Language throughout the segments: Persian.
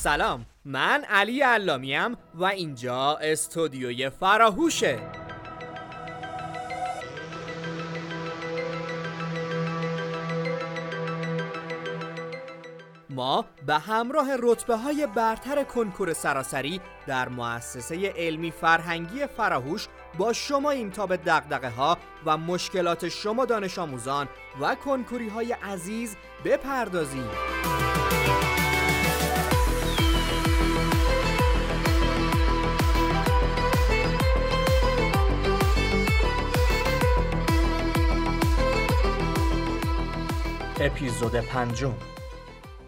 سلام. من علی علامیم و اینجا استودیوی فراهوشه. ما به همراه رتبه های برتر کنکور سراسری در مؤسسه علمی فرهنگی فراهوش با شما این تا به دقدقه ها و مشکلات شما دانش آموزان و کنکوری های عزیز بپردازیم. اپیزود پنجم.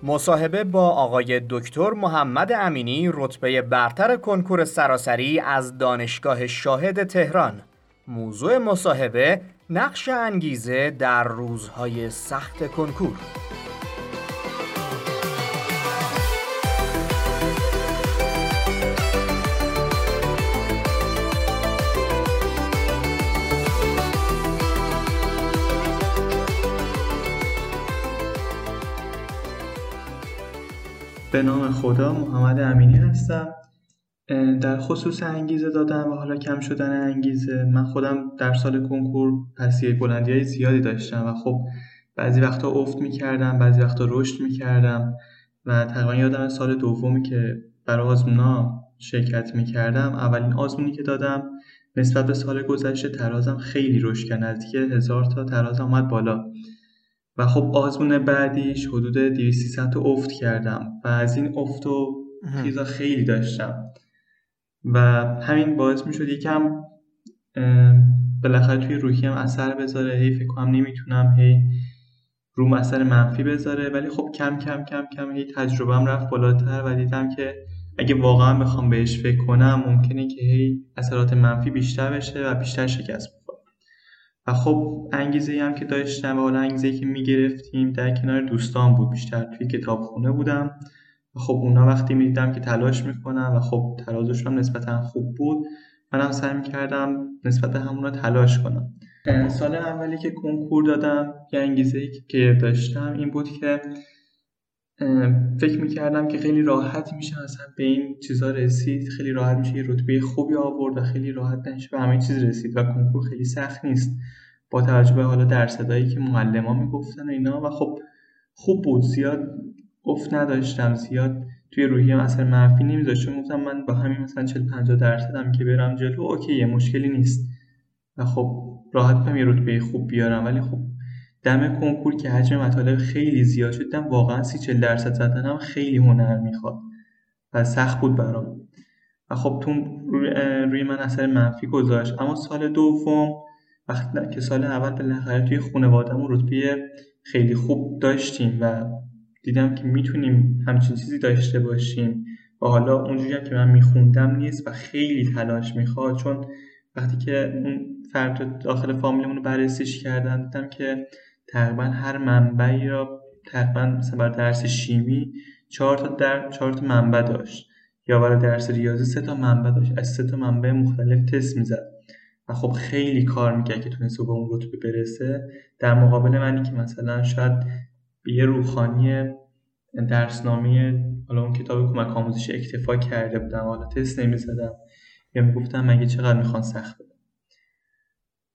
مصاحبه با آقای دکتر محمد امینی رتبه برتر کنکور سراسری از دانشگاه شاهد تهران. موضوع مصاحبه نقش انگیزه در روزهای سخت کنکور. به نام خدا محمد امینی هستم. در خصوص انگیزه دادن و حالا کم شدن انگیزه. من خودم در سال کنکور پسیه بلندی های زیادی داشتم و خب بعضی وقتا افت می‌کردم بعضی وقتا رشد می‌کردم و تقریبا یادم سال دومی که برای آزمونا شرکت می‌کردم. اولین آزمونی که دادم نسبت به سال گذشته ترازم خیلی رشد کرد. نزدیک هزار تا تراز آمد بالا. و خب آزمون بعدیش حدود 200 تا افت کردم و از این افت و چیزا خیلی داشتم. و همین باعث می شد یکم بالاخره توی روحی هم اثر بذاره. هی فکر کنم نمی‌تونم هی روم اثر منفی بذاره. ولی خب کم کم کم کم هی تجربهم رفت بالاتر و دیدم که اگه واقعا بخوام بهش فکر کنم ممکنه که هی اثرات منفی بیشتر بشه و بیشتر شکست. و خب انگیزه هم که داشتم و حالا انگیزه که می‌گرفتیم در کنار دوستان بود بیشتر توی کتابخونه بودم. و خب اونا وقتی می‌دیدم که تلاش می‌کنم و خب ترازشون هم نسبتا خوب بود منم سعی می‌کردم نسبت همونا تلاش کنم. سال اولی که کنکور دادم یه انگیزه که داشتم این بود که فکر می‌کردم که خیلی راحت میشه اصلا به این چیزا رسید خیلی راحت میشه یه رتبه خوبی آورد و خیلی راحت نشه به همه چیز رسید و کنکور خیلی سخت نیست. با توجه به حالا درصدایی که معلما می‌گفتن و اینا و خب خوب بود زیاد افت نداشتم زیاد توی روحی اثر منفی نمیذاشت. چون گفتم من با همین مثلا 40 50 درصدم که برم جلو اوکی مشکلی نیست. و خب راحت بهم یه رتبه خوب بیارم ولی خب دم کنکور که حجم مطالب خیلی زیاد شد دیدم واقعا سی چل درصد زدنم خیلی هنر می‌خواد و سخت بود برام. و خب تو روی من اثر منفی گذاشت. اما سال دوم وقتی که سال اول بالاخره توی خانوادهمون رتبه خیلی خوب داشتیم و دیدم که می‌تونیم همچین چیزی داشته باشیم و حالا اونجوری که من میخوندم نیست و خیلی تلاش می‌خواد چون وقتی که اون فرد داخل فامیلمون رو بررسیش کردن دیدم که تقریبا هر منبعی را تقریبا مثلا برای درس شیمی چهار تا در چهار تا منبع داشت. یا برای درس ریاضی سه تا منبع داشت. از سه تا منبع مختلف تست می‌زد. و خب خیلی کار می‌کرد که تونست به اون رتبه برسه. در مقابل منی که مثلا شاید یه روخانی درسنامه حالا اون کتاب کمک آموزش اکتفا کرده بودم حالا تست نمی‌زدم. یا می‌گفتم مگه چقدر می‌خوان سخت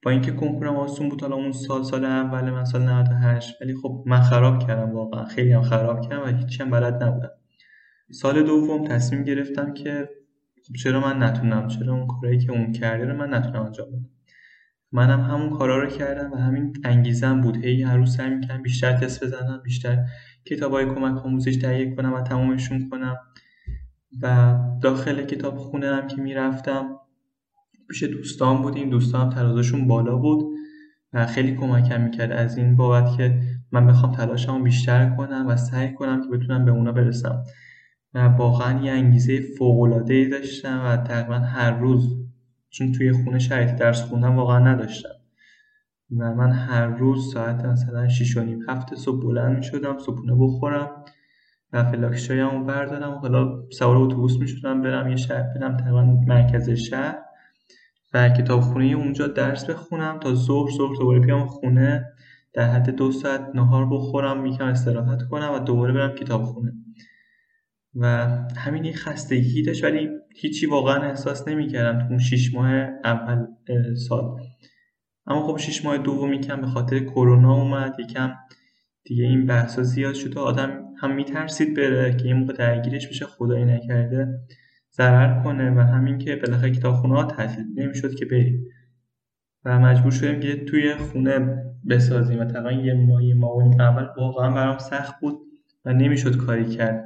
با اینکه کنکورم آسون بود حالا اون سال سال اول من سال 98 ولی خب من خراب کردم واقعا. خیلی هم خراب کردم و هیچی هم بلد نبودم. سال دوم تصمیم گرفتم که خب چرا من نتونم؟ چرا اون کارهایی که اون کرده رو من نتونم انجام بدم؟ منم هم همون کارا رو کردم و همین انگیزم بود. هی هر روز سعی می‌کنم بیشتر تست بزنم بیشتر کتابای کمک آموزش تهیه کنم و تمومشون کنم. و داخل کتاب خونه هم که می‌رفتم پیش دوستان بودیم. دوستان ترازشون بالا بود و خیلی کمکم می‌کرد. از این بابت که من بخوام تلاشمو بیشتر کنم و سعی کنم که بتونم به اونا برسم. و واقعا یه انگیزه ای داشتم و تقریبا هر روز چون توی خونه شرایط درس خوندم واقعا نداشتم. و من هر روز ساعت مثلا 6 و نیم هفت صبح بلند می شدم صبحونه بخورم و فلاکس چایمو بردارم و حالا سوار اتوبوس می شدم برم یه شهر برم تقریبا مرکز شهر. و کتابخونه اونجا درس بخونم تا ظهر ظهر دوباره بیام خونه در حد دو ساعت نهار بخورم یکم استراحت کنم و دوباره برم کتابخونه و همین یه خستگی داشت ولی هیچی واقعا احساس نمی‌کردم تو اون شیش ماه اول سال. اما خب شیش ماه دومی کم به خاطر کرونا اومد یکم دیگه این بحثا زیاد شد و آدم هم میترسید بره که یه موقع درگیرش بشه خدایی نکرده. ضرر کنه و همین که بالاخره کتابخونه ها تعطیل نمی‌شد که بریم. و مجبور شدیم که توی خونه بسازیم. و تقریبا یه ماه یه ماه اول واقعا برام سخت بود و نمی‌شد کاری کرد.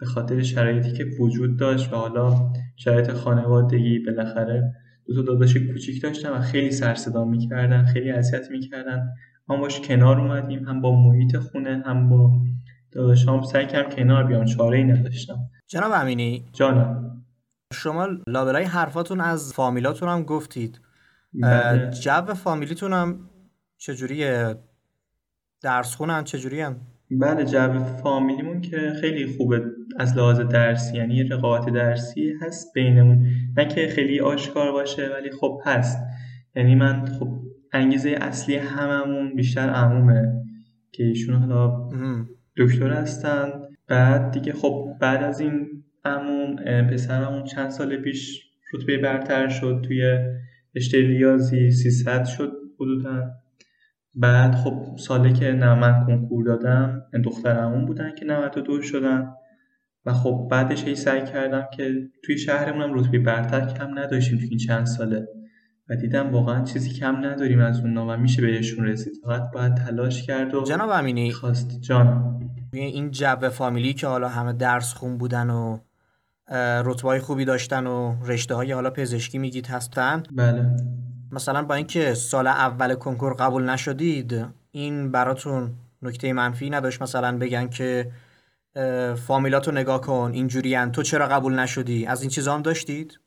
به خاطر شرایطی که وجود داشت و حالا شرایط خانوادگی بالاخره دو تا داداش کوچیک داشتم و خیلی سر صدا می‌کردن خیلی اذیت می‌کردن. ما باش کنار اومدیم هم با محیط خونه هم با داداشام. سعی کردم کنار بیام چاره ای نداشتم. جناب امینی؟ جانم. شما لابلای حرفاتون از فامیلاتون هم گفتید. بله. جو فامیلیتون هم چجوریه؟ درس خونن چجوری هم؟ بله جو فامیلیمون که خیلی خوبه از لحاظ درسی یعنی رقابت درسی هست بینمون. نه که خیلی آشکار باشه ولی خب هست. یعنی من خب انگیزه اصلی هممون بیشتر عمومه که ایشون حالا دکتر هستن. بعد دیگه خب بعد از این عموم پسرمون چند سال پیش رتبه برتر شد توی رشته ریاضی 300 شد حدودا. بعد خب سالی که نه من کنکور دادم دخترمون بودن که 92 شدن. و خب بعدش هی سعی کردم که توی شهرمونم رتبه برتر کم نداشتیم توی این چند ساله. و دیدم واقعا چیزی کم نداریم از اون و میشه بهشون رسید. فقط باید تلاش کرد و جناب امینی خواست. جانم. این جو فامیلی که حالا همه درس خون بودن و رتبه خوبی داشتن و رشته های حالا پزشکی میگید هستن. بله. مثلا با اینکه سال اول کنکور قبول نشدید این براتون نکته منفی نداشت مثلا بگن که فامیلاتو نگاه کن اینجوری تو چرا قبول نشدی؟ از این چیزا هم داشتید؟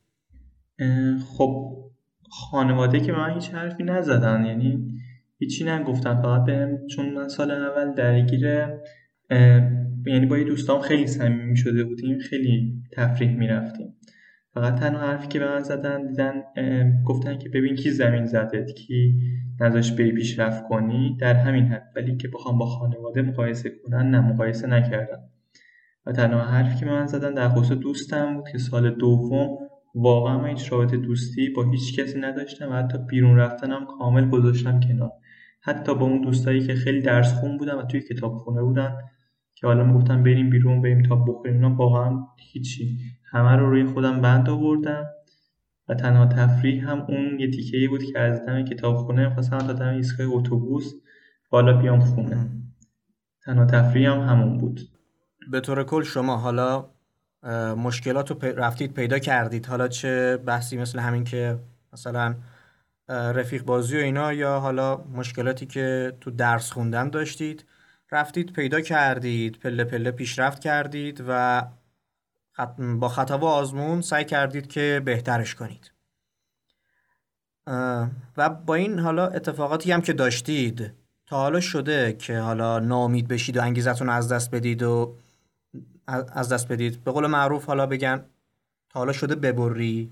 خب خانواده که من هیچ حرفی نزدن. یعنی هیچی نگفتن. فقط بهم چون من سال اول درگیر یعنی با یه دوستام خیلی صمیمی شده بودیم خیلی تفریح می‌رفتیم. فقط تنها حرفی که به من زدن دیدن گفتن که ببین کی زمین زدت کی نذاش بری پیشرفت کنی در همین حد. ولی که بخوام با خانواده مقایسه کنن نه مقایسه نکردن و تنها حرفی که به من زدن در خصوص دوستم بود که سال دوم واقعا من هیچ رابطه دوستی با هیچ کسی نداشتم و حتی بیرون رفتنم کامل گذاشتم کنار. حتی با اون دوستایی که خیلی درس خون بودن و توی کتابخونه بودن که حالا می‌گفتن بریم بیرون بریم تا بخوریم. اینا واقعا هیچی. همه رو روی خودم بند آوردم و تنها تفریح هم اون یه تیکه ای بود که از دم کتابخونه خواستم تا دم ایستگاه اتوبوس بالا بیام خونه. تنها تفریح هم همون بود. به طور کل شما حالا مشکلات رو رفتید پیدا کردید. حالا چه بحثی مثل همین که مثلا رفیق بازی و اینا یا حالا مشکلاتی که تو درس خوندن داشتید؟ رفتید پیدا کردید پله پله پیشرفت کردید و با خطا و آزمون سعی کردید که بهترش کنید. و با این حالا اتفاقاتی هم که داشتید تا حالا شده که حالا نامید بشید و انگیزتون از دست بدید و از دست بدید. به قول معروف حالا بگن تا حالا شده ببری.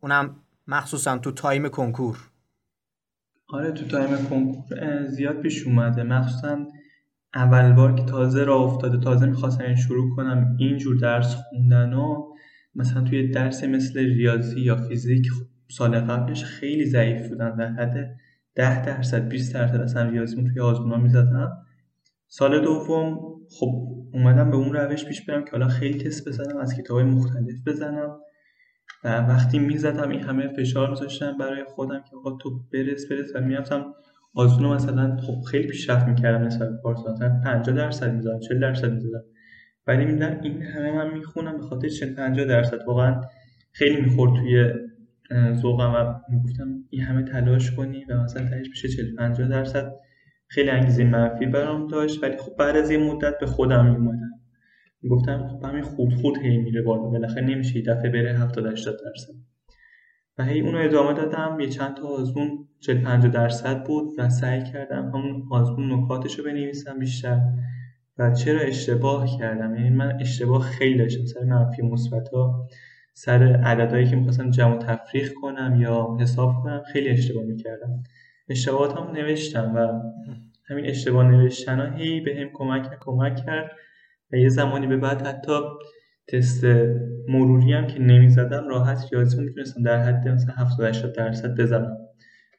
اونم مخصوصا تو تایم کنکور. آره تو تایم کنکور زیاد پیش اومده. مخصوصا اول بار که تازه راه افتاده تازه می‌خواستم شروع کنم اینجور درس خوندن و مثلا توی درس مثل ریاضی یا فیزیک سال قبلش خیلی ضعیف بودن. در حد ده درصد 20 درصد اصلا ریاضیمون توی آزمونا می‌زدم. سال دوم خب اومدم به اون روش پیش برم که حالا خیلی تست بزنم از کتاب مختلف بزنم. و وقتی می‌زدم این همه فشار میذاشتم برای خودم که آقا تو برس برس. و می‌رفتم آزمون مثلا خب خیلی پیشرفت می‌کردم نسبت به پارسال. مثلا 50 درصد می‌زدم 40 درصد می‌زدم. ولی میدم این همه من می‌خونم به خاطر 40 50 درصد. واقعا خیلی می‌خورد توی ذوقم و می‌گفتم این همه تلاش کنی و مثلا تهش میشه 40 50 درصد. خیلی انگیزه منفی برام داشت. ولی خب بعد از یه مدت به خودم میومدم می‌گفتم خب همین خود خود هی میره بالا. بالاخره نمیشه دفعه بره 70 80 درصد. و هی اونو ادامه دادم. یه چند تا آزمون 40 50 درصد بود و سعی کردم همون آزمون نکاتش رو بنویسم بیشتر. و چرا اشتباه کردم؟ یعنی من اشتباه خیلی داشتم. سر منفی مثبت ها سر عددهایی که می‌خواستم جمع تفریق کنم یا حساب کنم خیلی اشتباه می‌کردم. اشتباهاتم نوشتم و همین اشتباه نوشتن هی به هم کمک کمک کرد. و یه زمانی به بعد حتی تست مروری هم که نمی‌زدم راحت ریاضی می‌تونستم در حد مثلا 70 80 درصد بزنم.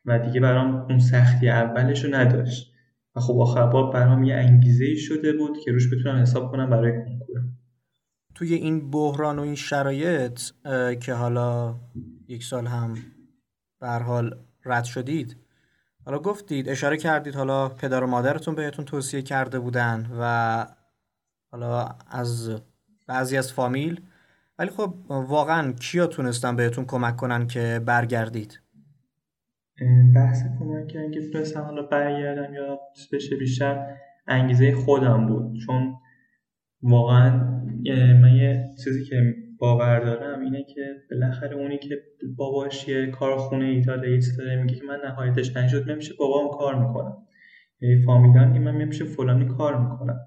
و دیگه برام اون سختی اولش رو نداشت. و خب آخر بار برام یه انگیزه ای شده بود که روش بتونم حساب کنم برای کنکور توی این بحران و این شرایط که حالا یک سال هم به حال رد شدید حالا گفتید اشاره کردید حالا پدر و مادرتون بهتون توصیه کرده بودن و حالا از بعضی از فامیل ولی خب واقعا کیا تونستن بهتون کمک کنن که برگردید؟ بحث کمک کردن که تونستم حالا برگردم یا بشه بیشتر انگیزه خودم بود. چون واقعا من یه چیزی که باور دارم اینه که بالاخره اونی که باباش یه کارخونه ای داره داره میگه که من نهایتش نشد نمیشه بابام کار می‌کنم یعنی فامیلان که من میشه فلانی کار می‌کنم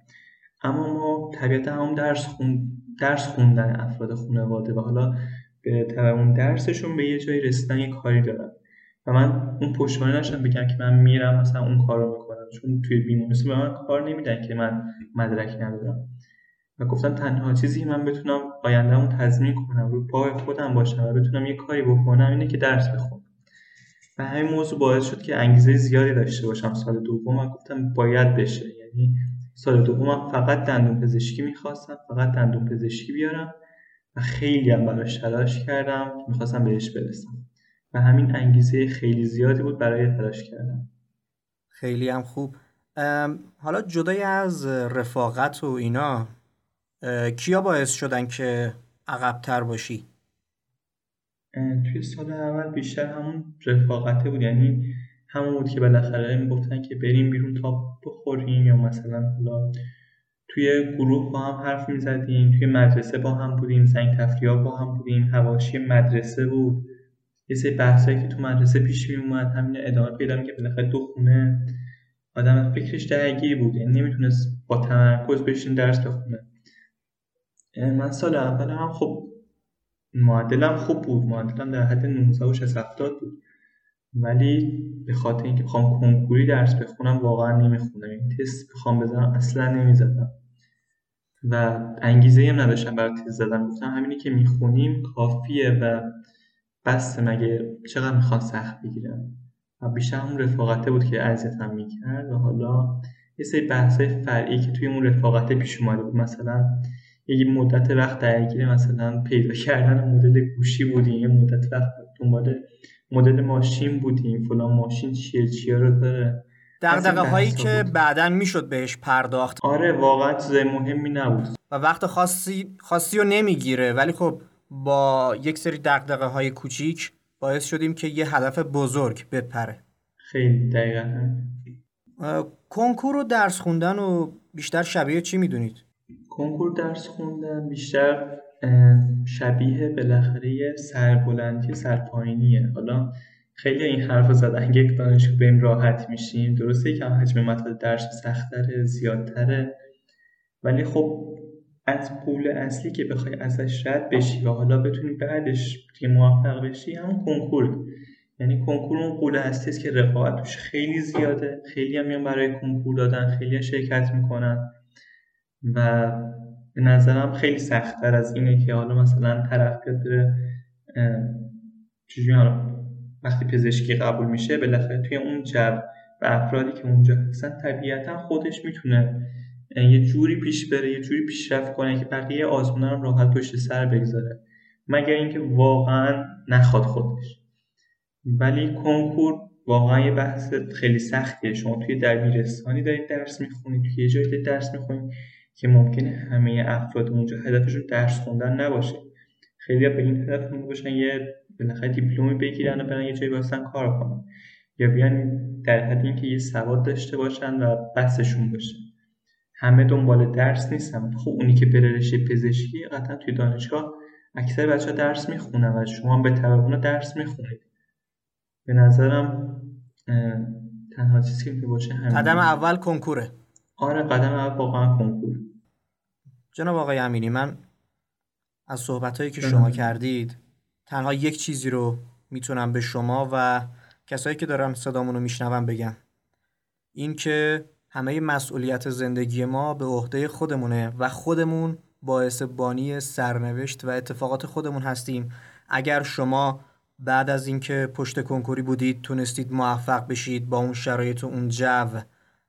اما ما طبیعت هم درس خون درس خوندن افراد خانواده و حالا به اون درسشون به یه جایی رسیدن یه کاری دارن. و من اون پشتوانه نشم بگم که من میرم مثلا اون کارو می‌کنم. چون توی بیمارستان به من کار نمیدن که من مدرک ندارم. و گفتم تنها چیزی من بتونم آیندهمو تضمین کنم رو پای خودم باشم و بتونم یه کاری بکنم اینه که درس بخونم. و همین موضوع باعث شد که انگیزه زیادی داشته باشم سال دوم و گفتم باید بشه. یعنی سال دوم فقط دندون پزشکی می‌خواستم فقط دندون پزشکی بیارم و خیلی هم براش تلاش کردم که می‌خواستم بهش برسم. و همین انگیزه خیلی زیادی بود برای تلاش کردم خیلی هم خوب. حالا جدای از رفاقت و اینا کیا باعث شدن که عقبتر باشی؟ توی سال اول بیشتر همون رفاقته بود. یعنی همون بود که بالاخره می‌گفتن که بریم بیرون تا بخوریم یا مثلا حالا توی گروه با هم حرف می‌زدیم توی مدرسه با هم بودیم زنگ تفریح با هم بودیم هواشی مدرسه بود. یه سری بحثایی که تو مدرسه پیش می اومد همین ادامه پیدا که بالاخره دو خونه آدم فکرش درگیر بود یعنی نمی‌تونست با تمرکز بشین درس بخونه. من سال اول هم خب معدلم خوب بود معدلم در حد 19 و 70 بود. ولی به خاطر اینکه بخوام کنکوری درس بخونم واقعا نمی‌خونم. این تست بخوام بزنم اصلا نمی‌زدم. و انگیزه هم نداشتم برای تست زدن. گفتم همینی که می‌خونیم کافیه و بس مگه چقدر می‌خوان سخت بگیرم و بیشتر اون رفاقته بود که اذیتم می‌کرد و حالا یه سری بحثای فرعی که توی اون رفاقته پیش اومده بود. مثلا یه مدت وقت درگیر مثلا پیدا کردن مدل گوشی بودیم. یه مدت وقت دنبال مدل ماشین بودیم فلان ماشین چیه چیه رو داره. دقدقه هایی که بعدا می‌شد بهش پرداخت. آره واقعا چیز مهمی نبود. و وقت خاصی خاصی رو نمی‌گیره ولی خب با یک سری دقدقه های کوچیک باعث شدیم که یه هدف بزرگ بپره. خیلی دقیقا کنکور و درس خوندن و بیشتر شبیه چی می‌دونید؟ کنکور درس خوندن بیشتر شبیه بالاخره یه سربلندی سرپایینیه. حالا خیلی این حرف زدن یک دانشجو بریم راحت میشیم. درسته که حجم مطالب درس سختره زیادتره. ولی خب از پول اصلی که بخوای ازش رد بشی و حالا بتونی بعدش که موفق بشی همون کنکور. یعنی کنکور اون پول اصلی است که رقابت توش خیلی زیاده. خیلی هم میان برای کنکور دادن خیلی شرکت می‌کنن. و به نظرم خیلی سختتر از اینه که حالا مثلا طرف بره وقتی پزشکی قبول میشه بالاخره توی اون جو و افرادی که اونجا هستن طبیعتا خودش می‌تونه یه جوری پیش بره یه جوری پیشرفت کنه که بقیه آزمون هم راحت پشت سر بگذاره. مگر اینکه واقعا نخواد خودش. ولی کنکور واقعا یه بحث خیلی سختیه. شما توی دبیرستانی دارید درس می‌خونید توی یه جایی دارید درس می‌خونید. که ممکنه همه افراد اونجا هدفشون درس خوندن نباشه. خیلی به این هدف باشن یه بالاخره دیپلمی بگیرن و برن یه جایی واسن کار کنن. یا بیان در حد اینکه یه سواد داشته باشن و بحثشون باشه. همه دنبال درس نیستن. خب اونی که بره رشته پزشکی قطعا توی دانشگاه اکثر بچه ها درس می‌خونن و شما به طبع درس می‌خونید. به نظرم تنها چیزی که باشه همین. قدم اول کنکوره. آره قدم اول واقعا کنکور جناب آقای امینی من از صحبت هایی که شما کردید تنها یک چیزی رو می‌تونم به شما و کسایی که دارم صدامون رو میشنون بگم. این که همه مسئولیت زندگی ما به عهده خودمونه و خودمون باعث بانی سرنوشت و اتفاقات خودمون هستیم. اگر شما بعد از اینکه پشت کنکوری بودید تونستید موفق بشید با اون شرایط و اون جو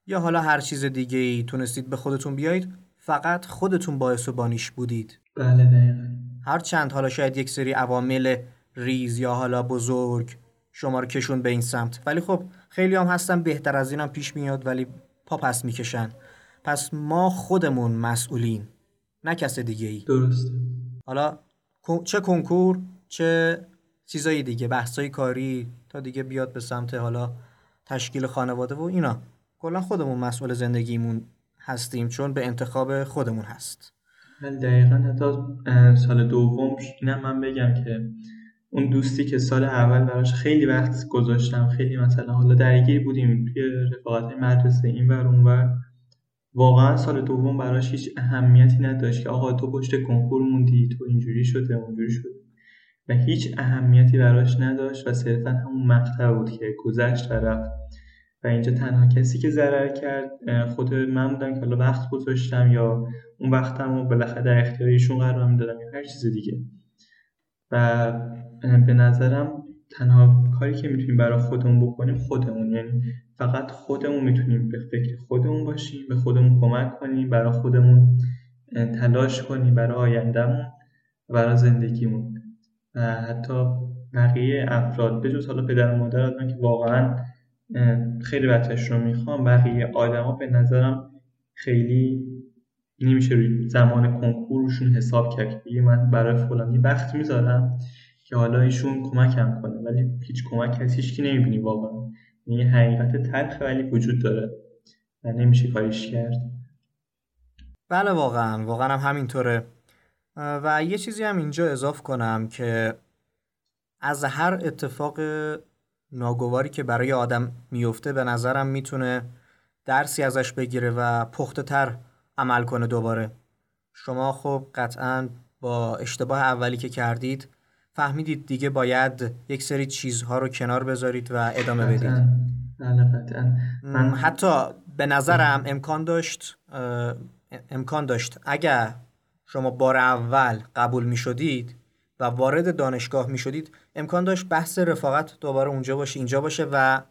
یا حالا هر چیز دیگه ای تونستید به خودتون بیایید فقط خودتون باعث و بانیش بودید. بله دقیقا. هر چند حالا شاید یک سری عوامل ریز یا حالا بزرگ شما رو کشون به این سمت. ولی خب خیلی هم هستن بهتر از اینم پیش میاد ولی پا پس می‌کشن. پس ما خودمون مسئولیم نه کس دیگه ای درسته. حالا چه کنکور چه چیزای دیگه بحثای کاری تا دیگه بیاد به سمت حالا تشکیل خانواده و اینا. کلا خودمون مسئول زندگیمون هستیم چون به انتخاب خودمون هست. دقیقا حتی سال دوم اینم من بگم که اون دوستی که سال اول براش خیلی وقت گذاشتم خیلی مثلا حالا درگیر بودیم توی رفاقت مدرسه این ور اون ور واقعا سال دوم براش هیچ اهمیتی نداشت که آقا تو پشت کنکور موندی تو اینجوری شده اونجوری شده. و هیچ اهمیتی براش نداشت و صرفا همون مقطع بود که گذشت و رفت. و اینجا تنها کسی که ضرر کرد خود من بودم که حالا وقت گذاشتم یا اون وقتم رو بالاخره در اختیار ایشون قرار می‌دادم یا هر چیز دیگه. و به نظرم تنها کاری که می‌تونیم برای خودمون بکنیم خودمون یعنی فقط خودمون می‌تونیم به فکر خودمون باشیم به خودمون کمک کنیم برای خودمون تلاش کنیم برای آیندهمون برای زندگیمون. و حتی بقیه افراد به جز حالا پدر و مادر که واقعا خیلی بچهش رو می‌خوام بقیه آدما به نظرم خیلی نمیشه روی زمان کنکورشون حساب کرد که من برای فلانی وقت می‌ذارم که حالا ایشون کمکم کنه. ولی هیچ کمک از هیچکی نمی‌بینی واقعا. یعنی حقیقت تلخ ولی وجود داره و نمیشه کاریش کرد. بله واقعا. واقعا هم همینطوره. و یه چیزی هم اینجا اضاف کنم که از هر اتفاق ناگواری که برای آدم میفته به نظرم می‌تونه درسی ازش بگیره و پخته تر عمل کنه دوباره. شما خب قطعا با اشتباه اولی که کردید فهمیدید دیگه باید یک سری چیزها رو کنار بذارید و ادامه بدید. بله حتی به نظرم امکان داشت امکان داشت. اگر شما بار اول قبول می شدید و وارد دانشگاه می شدید امکان داشت بحث رفاقت دوباره اونجا باشه اینجا باشه و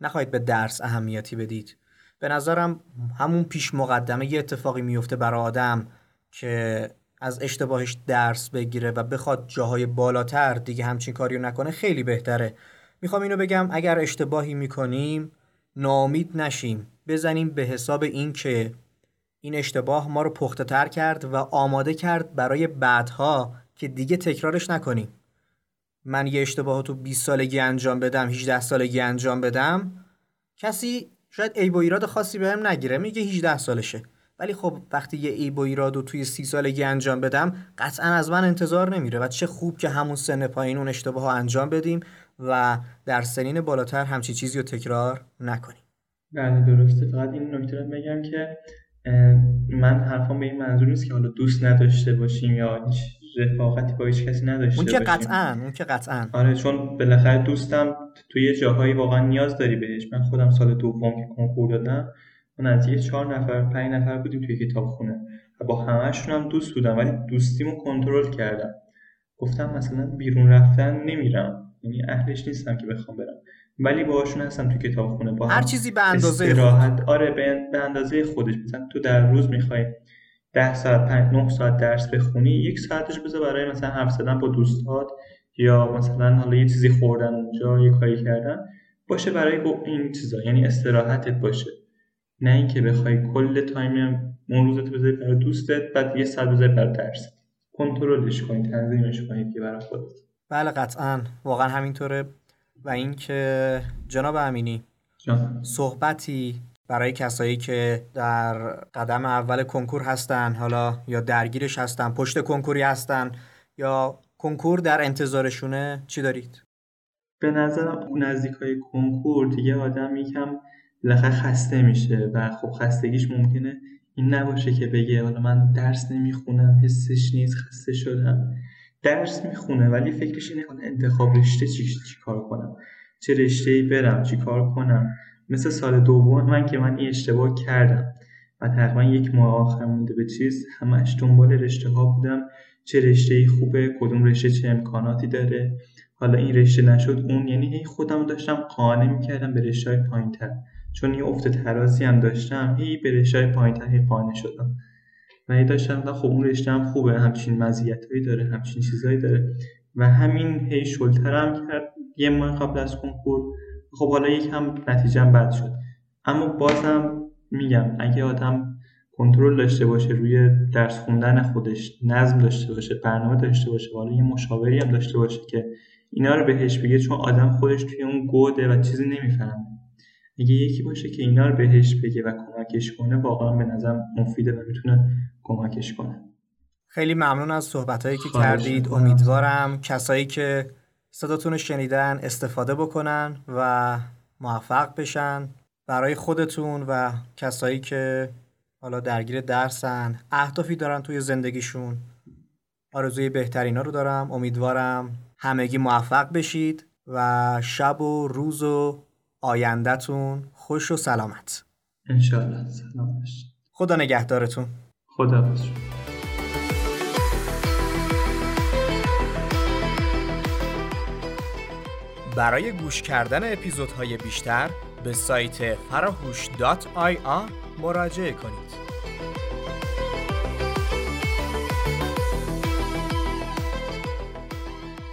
نخواهید به درس اهمیتی بدید. به نظرم همون پیش مقدمه یه اتفاقی میفته برای آدم که از اشتباهش درس بگیره و بخواد جاهای بالاتر دیگه همچین کاریو نکنه خیلی بهتره. می‌خوام اینو بگم اگر اشتباهی می‌کنیم ناامید نشیم. بزنیم به حساب این که این اشتباه ما رو پخته تر کرد و آماده کرد برای بعدها که دیگه تکرارش نکنیم من یه اشتباه تو 20 سالگی انجام بدم 18 سالگی انجام بدم کسی شاید عیب و ایراد خاصی بهم نگیره میگه 18 سالشه. ولی خب وقتی یه عیب و ایراد رو توی سی سالگی انجام بدم قطعا از من انتظار نمیره و چه خوب که همون سن پایین اون اشتباه ها انجام بدیم و در سنین بالاتر همچی چیزی رو تکرار نکنیم. بله درسته. فقط این نکته رو بگم که من حرفام به این منظور نیست که حالا دوست نداشته باشیم یا رفاقتی با هیچ کسی نداشته اون که قطعا اون که قطعا. آره چون بالاخره دوستم توی جاهایی واقعا نیاز داری بهش. من خودم سال دوم که کنکور دادم از یه چهار نفر پنج نفر بودیم توی کتابخونه و با همهشون هم دوست بودم ولی دوستیمو کنترل کردم. گفتم مثلا بیرون رفتن نمیرم. یعنی اهلش نیستم که بخوام برم. ولی باهاشون هستم تو کتابخونه با هر چیزی به اندازه خود. آره به اندازه خودش. مثلا تو در روز می‌خوای ده ساعت 5 9 ساعت درس بخونی یک ساعتش بذار برای مثلا حرف زدن با دوستات یا مثلا حالا یه چیزی خوردن اونجا یه کاری کردن باشه برای این چیزا. یعنی استراحتت باشه. نه اینکه بخوای کل تایم اون روزت بذاری برای دوستت بعد یه ساعت بذاری برای درست کنترلش کنید تنظیمش کنید که برای خودت. بله قطعا. واقعا همینطوره. و اینکه جناب امینی صحبتی برای کسایی که در قدم اول کنکور هستن حالا یا درگیرش هستن پشت کنکوری هستن یا کنکور در انتظارشونه چی دارید؟ به نظرم نزدیک های کنکور دیگه آدم یکم بالاخره خسته میشه و خب خستگیش ممکنه این نباشه که بگه حالا من درس نمی‌خونم حسش نیست خسته شدم. درس می‌خونه ولی فکرش اینه انتخاب رشته چی, چی کار کنم؟ چه رشته برم؟ چی کار کنم؟ مثل سال دوم من که من این اشتباه کردم و تقریبا یک ماه آخر مونده به چیز همش دنبال رشته ها بودم. چه رشته خوبه کدوم رشته چه امکاناتی داره. حالا این رشته نشد اون یعنی هی خودم داشتم قانع می‌کردم به رشته های پایین تر چون یه افت ترازی هم داشتم هی به رشته های پایین تر قانع شدم. و هی داشتم خب اون رشته هم خوبه همچین مزیتایی داره همچین چیزایی داره. و همین هی شلترم کرد. یه ماه قبل از کنکور خب حالا یکم نتیجه بد شد. اما بازم میگم اگه آدم کنترل داشته باشه روی درس خوندن خودش نظم داشته باشه برنامه داشته باشه حالا یه مشاوری هم داشته باشه که اینا رو بهش بگه چون آدم خودش توی اون گوده و چیزی نمی‌فهمه. اگه یکی باشه که اینا رو بهش بگه و کمکش کنه واقعا به نظر مفیده و می‌تونه کمکش کنه. خیلی ممنون از صحبتهایی که کردید. امیدوارم کسایی که صداتون شنیدن استفاده بکنن و موفق بشن برای خودتون و کسایی که حالا درگیر درسن. اهدافی دارن توی زندگیشون. آرزوی بهترینا رو دارم. امیدوارم همگی موفق بشید و شب و روز و آیندهتون خوش و سلامت. انشاءالله. سلام خدا نگهدارتون. خدا باش برای گوش کردن اپیزودهای بیشتر به سایت فراهوش مراجعه کنید.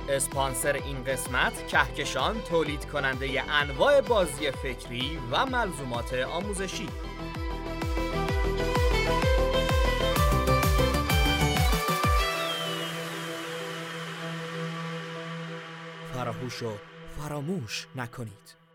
اسپانسر این قسمت کهکشان تولید کننده انواع بازی فکری و ملزومات آموزشی فراموش و فراموش نکنید.